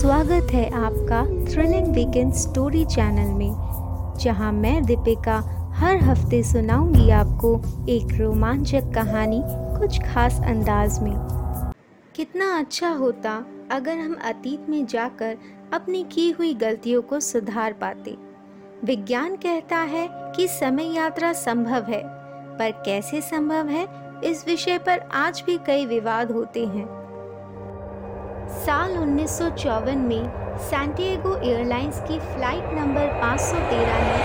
स्वागत है आपका थ्रिलिंग वीकेंड स्टोरी चैनल में, जहाँ मैं दीपिका हर हफ़्ते सुनाऊँगी आपको एक रोमांचक कहानी कुछ खास अंदाज में। कितना अच्छा होता अगर हम अतीत में जाकर अपनी की हुई गलतियों को सुधार पाते। विज्ञान कहता है कि समय यात्रा संभव है, पर कैसे संभव है इस विषय पर आज भी कई विवाद होते हैं। साल उन्नीस सौ चौवन में सैंटियागो एयरलाइंस की फ़्लाइट नंबर 513 ने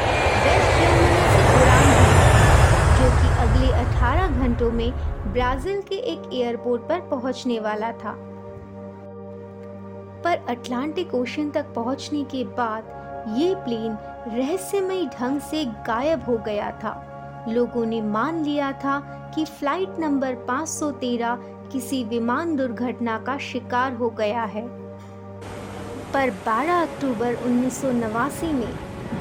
वेस्ट जर्मनी से उड़ान भरी जो कि अगले 18 घंटों में ब्राज़ील के एक एयरपोर्ट पर पहुँचने वाला था। पर अटलांटिक ओशन तक पहुँचने के बाद ये प्लेन रहस्यमय ढंग से गायब हो गया था। लोगों ने मान लिया था कि फ़्लाइट नंबर 513 किसी विमान दुर्घटना का शिकार हो गया है। पर 12 अक्टूबर उन्नीस सौ नवासी में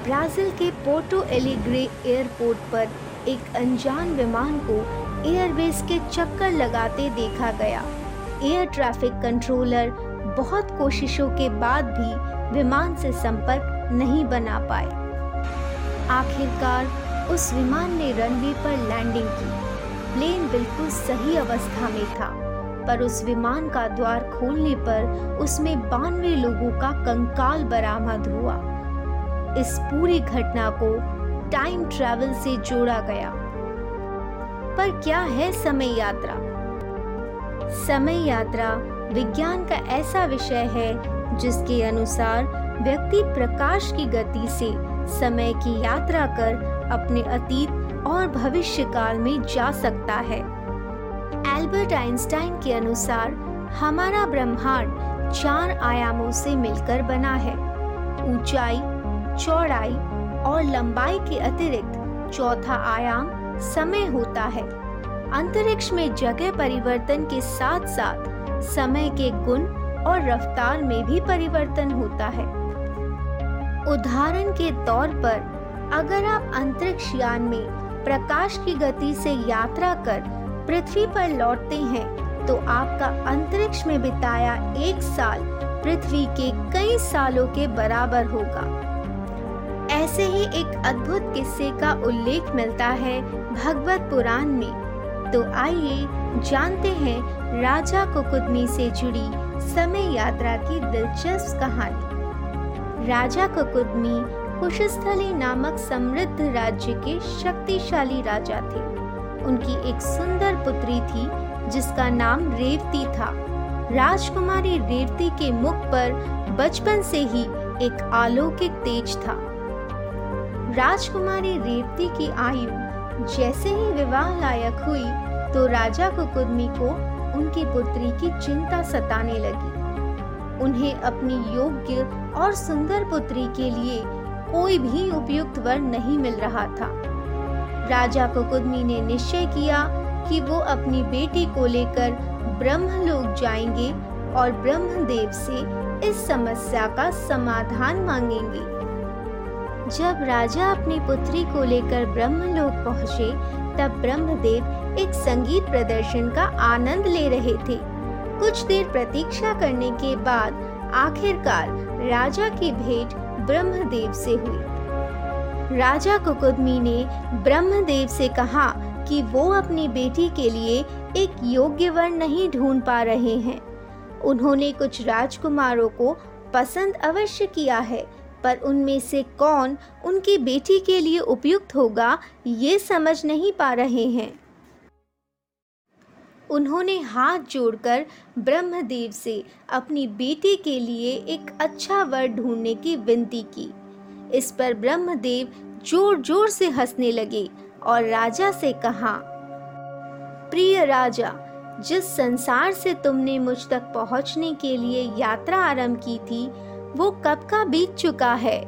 ब्राज़ील के पोर्टो एलिग्रे एयरपोर्ट पर एक अनजान विमान को एयरबेस के चक्कर लगाते देखा गया। एयर ट्रैफ़िक कंट्रोलर बहुत कोशिशों के बाद भी विमान से संपर्क नहीं बना पाए। आखिरकार उस विमान ने रनवे पर लैंडिंग की। प्लेन बिल्कुल सही अवस्था में था, पर उस विमान का द्वार खोलने पर उसमें बानवे लोगों का कंकाल बरामद हुआ। इस पूरी घटना को टाइम ट्रैवल से जोड़ा गया। पर क्या है समय यात्रा? समय यात्रा विज्ञान का ऐसा विषय है, जिसके अनुसार व्यक्ति प्रकाश की गति से समय की यात्रा कर अपने अतीत और भविष्य काल में जा सकता है। एल्बर्ट आइंस्टाइन के अनुसार, हमारा ब्रह्मांड चार आयामों से मिलकर बना है। ऊंचाई, चौड़ाई और लंबाई के अतिरिक्त चौथा आयाम समय होता है। अंतरिक्ष में जगह परिवर्तन के साथ साथ समय के गुण और रफ्तार में भी परिवर्तन होता है। उदाहरण के तौर पर, अगर आप अंतरिक्ष यान में प्रकाश की गति से यात्रा कर पृथ्वी पर लौटते हैं तो आपका अंतरिक्ष में बिताया एक साल पृथ्वी के कई सालों के बराबर होगा। ऐसे ही एक अद्भुत किस्से का उल्लेख मिलता है भगवत पुराण में। तो आइए जानते हैं राजा कुकुदमी से जुड़ी समय यात्रा की दिलचस्प कहानी। राजा कुकुदमी कुशस्थली नामक समृद्ध राज्य के शक्तिशाली राजा थे। उनकी एक सुंदर पुत्री थी, जिसका नाम रेवती था। राजकुमारी रेवती के मुख पर बचपन से ही एक अलौकिक तेज था। राजकुमारी रेवती की आयु जैसे ही विवाह लायक हुई तो राजा कुकुदमी को उनकी पुत्री की चिंता सताने लगी। उन्हें अपनी योग्य और सुंदर पुत्री के लिए कोई भी उपयुक्त वर नहीं मिल रहा था। राजा कुकुदमी ने निश्चय किया कि वो अपनी बेटी को लेकर ब्रह्मलोक जाएँगे और ब्रह्मदेव से इस समस्या का समाधान मांगेंगे। जब राजा अपनी पुत्री को लेकर ब्रह्मलोक पहुँचे, तब ब्रह्मदेव एक संगीत प्रदर्शन का आनंद ले रहे थे। कुछ देर प्रतीक्षा करने के बाद आखिरकार राजा की भेंट ब्रह्मदेव से हुई। राजा कुकुदमी ने ब्रह्मदेव से कहा कि वो अपनी बेटी के लिए एक योग्य वर नहीं ढूंढ पा रहे हैं। उन्होंने कुछ राजकुमारों को पसंद अवश्य किया है, पर उनमें से कौन उनकी बेटी के लिए उपयुक्त होगा ये समझ नहीं पा रहे हैं। उन्होंने हाथ जोड़कर ब्रह्मदेव से अपनी बेटी के लिए एक अच्छा वर ढूँढने की विनती की। इस पर ब्रह्मदेव ज़ोर ज़ोर से हंसने लगे और राजा से कहा, प्रिय राजा, जिस संसार से तुमने मुझ तक पहुँचने के लिए यात्रा आरंभ की थी, वो कब का बीत चुका है?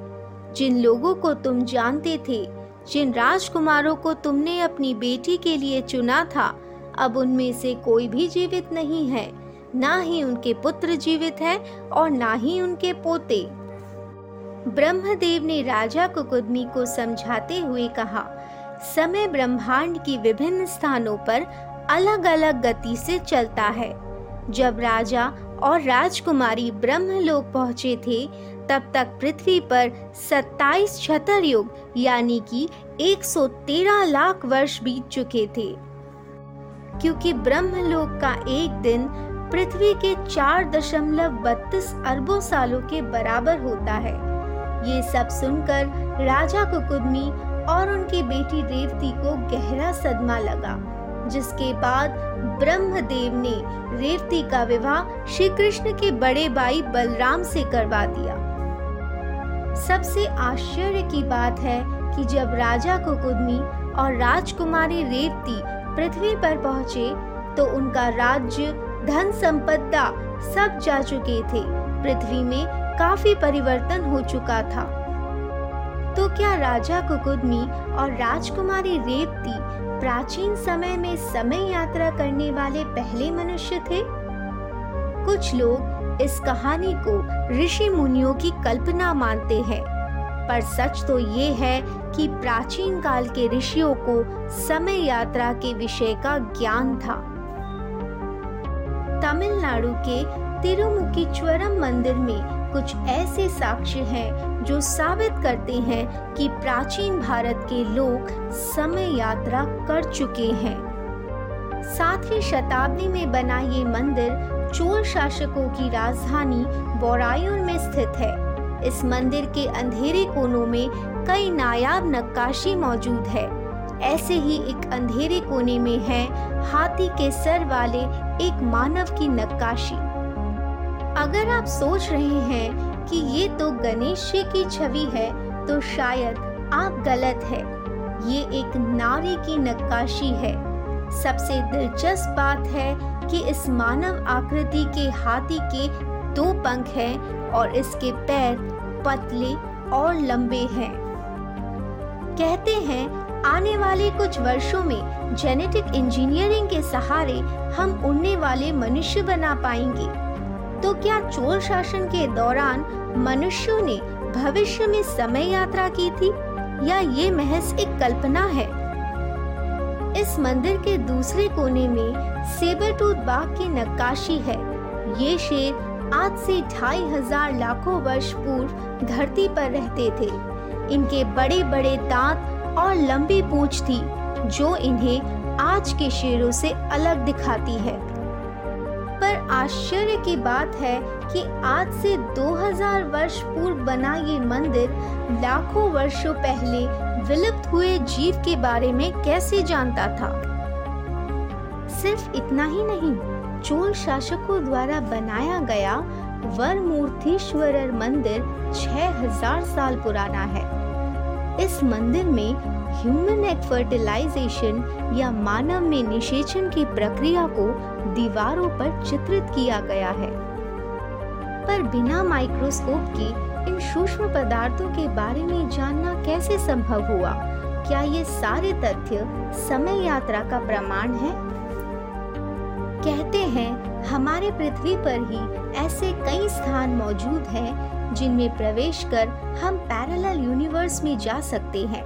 जिन लोगों को तुम जानते थे, जिन राजकुमारों को तुमने अपनी बेटी के लिए चुना था अब उनमें से कोई भी जीवित नहीं है। ना ही उनके पुत्र जीवित है और ना ही उनके पोते। ब्रह्मदेव ने राजा कुकुदमी को समझाते हुए कहा, समय ब्रह्मांड की विभिन्न स्थानों पर अलग अलग गति से चलता है। जब राजा और राजकुमारी ब्रह्मलोक पहुँचे थे, तब तक पृथ्वी पर 27 छतर युग, यानी कि 113 लाख वर्ष बीत चुके थे। क्योंकि ब्रह्मलोक का एक दिन पृथ्वी के चार दशमलव बत्तीस अरबों सालों के बराबर होता है। ये सब सुनकर राजा कुकुदमी और उनकी बेटी रेवती को गहरा सदमा लगा, जिसके बाद ब्रह्मदेव ने रेवती का विवाह श्री कृष्ण के बड़े भाई बलराम से करवा दिया। सबसे आश्चर्य की बात है कि जब राजा कुकुदमी और राजकुमारी रेवती पृथ्वी पर पहुँचे तो उनका राज्य, धन संपदा सब जा चुके थे। पृथ्वी में काफ़ी परिवर्तन हो चुका था। तो क्या राजा कुकुदमी और राजकुमारी रेवती प्राचीन समय में समय यात्रा करने वाले पहले मनुष्य थे? कुछ लोग इस कहानी को ऋषि मुनियों की कल्पना मानते हैं। पर सच तो ये है कि प्राचीन काल के ऋषियों को समय यात्रा के विषय का ज्ञान था। तमिलनाडु के तिरुमुखीश्वरम मंदिर में कुछ ऐसे साक्ष्य हैं जो साबित करते हैं कि प्राचीन भारत के लोग समय यात्रा कर चुके हैं। सातवीं शताब्दी में बना ये मंदिर चोल शासकों की राजधानी बोरायुर में स्थित है। इस मंदिर के अंधेरे कोनों में कई नायाब नक्काशी मौजूद है। ऐसे ही एक अंधेरे कोने में है हाथी के सर वाले एक मानव की नक्काशी। अगर आप सोच रहे हैं कि ये तो गणेश जी की छवि है तो शायद आप गलत है। ये एक नारी की नक्काशी है। सबसे दिलचस्प बात है कि इस मानव आकृति के हाथी के दो पंख हैं और इसके पैर पतले और लंबे हैं। कहते हैं, आने वाले कुछ वर्षों में जेनेटिक इंजीनियरिंग के सहारे हम उड़ने वाले मनुष्य बना पाएँगे। तो क्या चोल शासन के दौरान मनुष्यों ने भविष्य में समय यात्रा की थी या ये महज एक कल्पना है? इस मंदिर के दूसरे कोने में सेबरटूथ बाघ की नक्काशी है। ये शेर आज से ढाई हज़ार लाखों वर्ष पूर्व धरती पर रहते थे। इनके बड़े बड़े दांत और लंबी पूंछ थी, जो इन्हें आज के शेरों से अलग दिखाती है। पर आश्चर्य की बात है कि आज से 2000 वर्ष पूर्व बना ये मंदिर लाखों वर्षों पहले विलुप्त हुए जीव के बारे में कैसे जानता था? सिर्फ़ इतना ही नहीं चोल शासकों द्वारा बनाया गया वर वरमूर्थीश्वरर मंदिर 6000 साल पुराना है। इस मंदिर में ह्यूमन एग फर्टिलाइजेशन या मानव में निषेचन की प्रक्रिया को दीवारों पर चित्रित किया गया है। पर बिना माइक्रोस्कोप के इन सूक्ष्म पदार्थों के बारे में जानना कैसे संभव हुआ? क्या ये सारे तथ्य समय यात्रा का प्रमाण है? कहते हैं, हमारे पृथ्वी पर ही ऐसे कई स्थान मौजूद हैं, जिनमें प्रवेश कर हम पैरेलल यूनिवर्स में जा सकते हैं।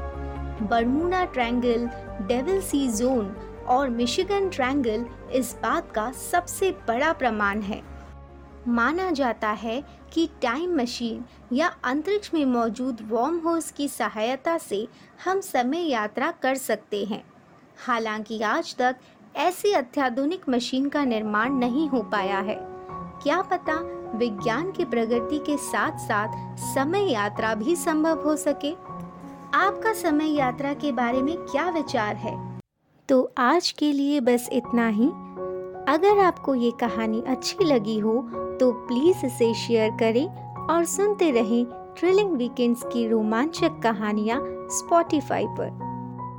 Bermuda Triangle Devil Sea zone और मिशिगन ट्रायंगल इस बात का सबसे बड़ा प्रमाण है। माना जाता है कि टाइम मशीन या अंतरिक्ष में मौजूद वॉर्म होल्स की सहायता से हम समय यात्रा कर सकते हैं। हालाँकि आज तक ऐसी अत्याधुनिक मशीन का निर्माण नहीं हो पाया है। क्या पता विज्ञान की प्रगति के साथ साथ समय यात्रा भी संभव हो सके? आपका समय यात्रा के बारे में क्या विचार है? तो आज के लिए बस इतना ही। अगर आपको ये कहानी अच्छी लगी हो तो प्लीज़ इसे शेयर करें और सुनते रहें ट्रिलिंग वीकेंड्स की रोमांचक कहानियाँ स्पॉटिफाई पर।